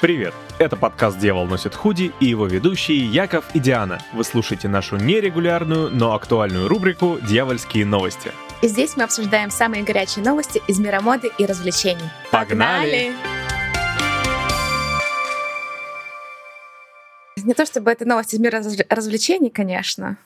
Привет! Это подкаст «Дьявол носит худи» и его ведущие Яков и Диана. Вы слушаете нашу нерегулярную, но актуальную рубрику «Дьявольские новости». И здесь мы обсуждаем самые горячие новости из мира моды и развлечений. Погнали! Не то чтобы это новость из мира развле- развлечений, конечно.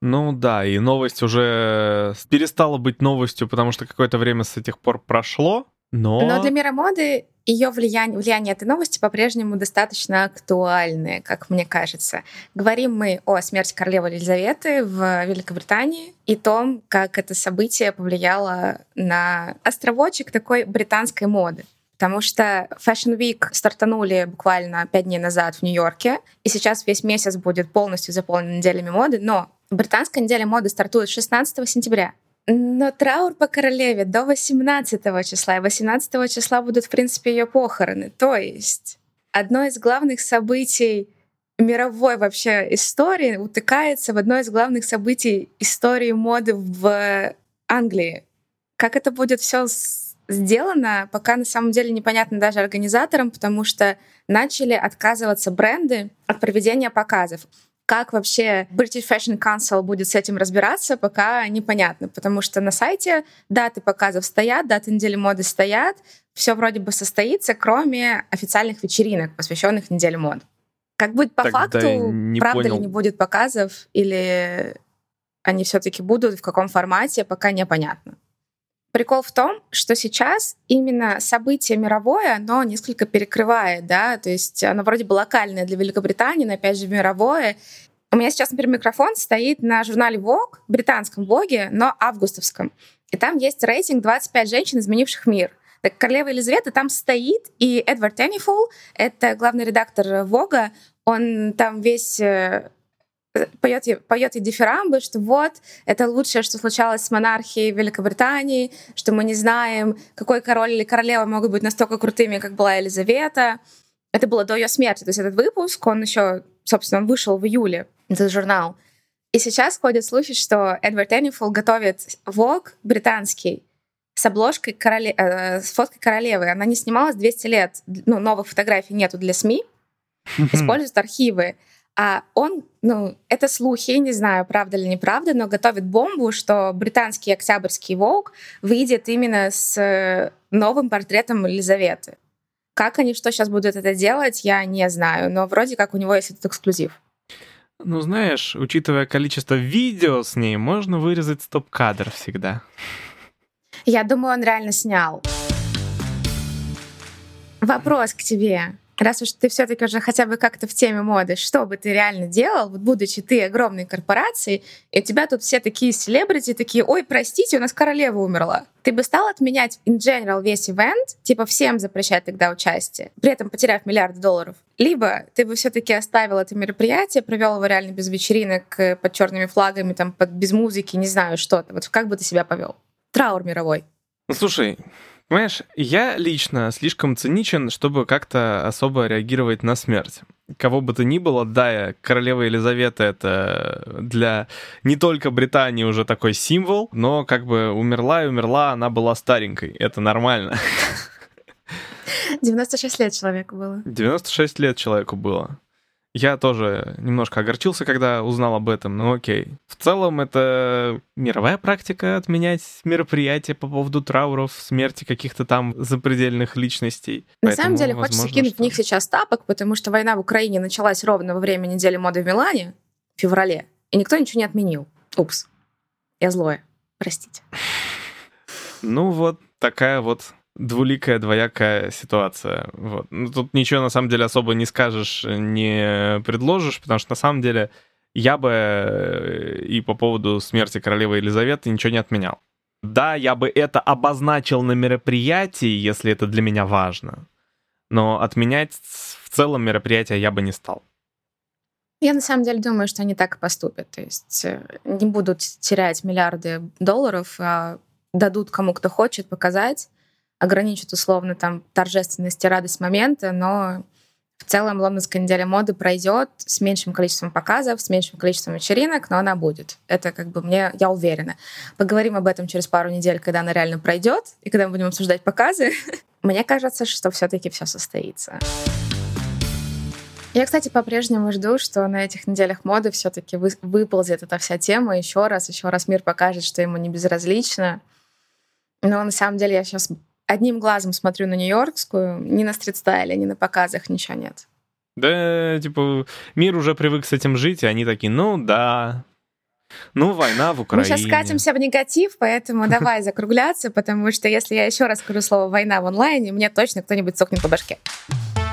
Ну да, и новость уже перестала быть новостью, потому что какое-то время с этих пор прошло, но... Но для мира моды ее влияние, влияние этой новости по-прежнему достаточно актуальное, как мне кажется. Говорим мы о смерти королевы Елизаветы в Великобритании и том, как это событие повлияло на островочек такой британской моды. Потому что Fashion Week стартанули буквально пять дней назад в Нью-Йорке, и сейчас весь месяц будет полностью заполнен неделями моды, но британская неделя моды стартует 16 сентября. Но траур по королеве до 18 числа, и 18 числа будут, в принципе, ее похороны. То есть одно из главных событий мировой вообще истории утыкается в одно из главных событий истории моды в Англии. Как это будет все сделано, пока на самом деле непонятно даже организаторам, потому что начали отказываться бренды от проведения показов. Как вообще British Fashion Council будет с этим разбираться, пока непонятно, потому что на сайте даты показов стоят, даты недели моды стоят, все вроде бы состоится, кроме официальных вечеринок, посвященных неделе мод. Как будет по Тогда факту, не правда понял. ли не будет показов, или они все-таки будут, в каком формате, пока непонятно. Прикол в том, что сейчас именно событие мировое, оно несколько перекрывает, да, то есть оно вроде бы локальное для Великобритании, но опять же мировое. У меня сейчас, например, микрофон стоит на журнале Vogue, британском Vogue, но августовском. И там есть рейтинг 25 женщин, изменивших мир. Так королева Елизавета там стоит, и Эдвард Теннифул, это главный редактор Вога, он там весь э, поет, поет ей дифирамбы, что вот, это лучшее, что случалось с монархией Великобритании, что мы не знаем, какой король или королева могут быть настолько крутыми, как была Елизавета. Это было до ее смерти. То есть этот выпуск, он еще, собственно, он вышел в июле, этот журнал. И сейчас ходят слухи, что Эдвард Эннифул готовит Vogue британский с обложкой короле... э, с фоткой королевы. Она не снималась 200 лет. Ну, новых фотографий нету для СМИ. Используют архивы. А он, ну, это слухи, не знаю, правда или неправда, но готовит бомбу, что британский октябрьский Vogue выйдет именно с новым портретом Елизаветы. Как они что сейчас будут это делать, я не знаю, но вроде как у него есть этот эксклюзив. Ну, знаешь, учитывая количество видео с ней, можно вырезать стоп-кадр всегда. Я думаю, он реально снял. Вопрос к тебе. Раз уж ты все-таки уже хотя бы как-то в теме моды, что бы ты реально делал, вот будучи ты огромной корпорацией, и у тебя тут все такие селебрити, такие, ой, простите, у нас королева умерла. Ты бы стал отменять in general весь ивент, типа всем запрещать тогда участие, при этом потеряв миллиарды долларов? Либо ты бы все-таки оставил это мероприятие, провел его реально без вечеринок, э, под черными флагами, там, под, без музыки, не знаю, что-то. Вот как бы ты себя повел? Траур мировой. Ну, слушай, понимаешь, я лично слишком циничен, чтобы как-то особо реагировать на смерть. Кого бы то ни было, да, королева Елизавета это для не только Британии уже такой символ, но как бы умерла и умерла, она была старенькой. Это нормально. 96 лет человеку было. 96 лет человеку было. Я тоже немножко огорчился, когда узнал об этом, но окей. В целом, это мировая практика отменять мероприятия по поводу трауров, смерти каких-то там запредельных личностей. На Поэтому, самом деле, хочется возможно, кинуть в них сейчас тапок, потому что война в Украине началась ровно во время недели моды в Милане, в феврале, и никто ничего не отменил. Упс. Я злое. Простите. Ну вот такая вот двуликая, двоякая ситуация. Вот. Ну, тут ничего на самом деле особо не скажешь, не предложишь, потому что на самом деле я бы э, и по поводу смерти королевы Елизаветы ничего не отменял. Да, я бы это обозначил на мероприятии, если это для меня важно, но отменять в целом мероприятие я бы не стал. Я на самом деле думаю, что они так и поступят. То есть э, не будут терять миллиарды долларов, а дадут кому кто хочет показать, ограничат условно там торжественность и радость момента, но в целом лондонская неделя моды пройдет с меньшим количеством показов, с меньшим количеством вечеринок, но она будет. Это как бы мне, я уверена. Поговорим об этом через пару недель, когда она реально пройдет, и когда мы будем обсуждать показы. Мне кажется, что все-таки все состоится. Я, кстати, по-прежнему жду, что на этих неделях моды все-таки вы, выползет эта вся тема еще раз, еще раз мир покажет, что ему не безразлично. Но на самом деле я сейчас одним глазом смотрю на Нью-Йоркскую, ни на стрит-стайле, ни на показах ничего нет. Да, типа, мир уже привык с этим жить, и они такие, ну да, ну, война в Украине. Мы сейчас скатимся в негатив, поэтому давай закругляться, потому что если я еще раз скажу слово «война» в онлайне, мне точно кто-нибудь цокнет по башке.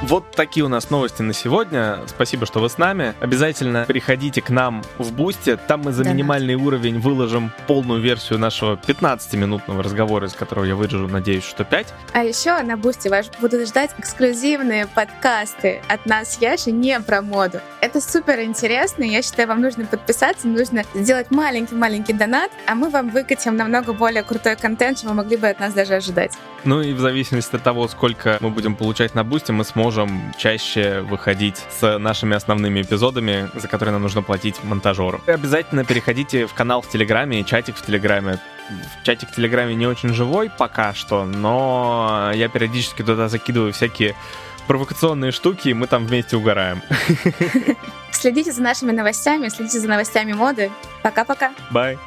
Вот такие у нас новости на сегодня. Спасибо, что вы с нами. Обязательно приходите к нам в Boosty. Там мы за да, минимальный уровень выложим полную версию нашего 15-минутного разговора, из которого я вырежу, надеюсь, что 5. А еще на Boosty вас будут ждать эксклюзивные подкасты от нас, Яши, не про моду. Это супер интересно. Я считаю, вам нужно подписаться, нужно сделать маленький-маленький донат, а мы вам выкатим намного более крутой контент, чем вы могли бы от нас даже ожидать. Ну и в зависимости от того, сколько мы будем получать на Boosty, мы сможем можем чаще выходить с нашими основными эпизодами, за которые нам нужно платить монтажеру. Обязательно переходите в канал в Телеграме, чатик в Телеграме. Чатик в Телеграме не очень живой пока что, но я периодически туда закидываю всякие провокационные штуки, и мы там вместе угораем. Следите за нашими новостями, следите за новостями моды. Пока-пока. Бай.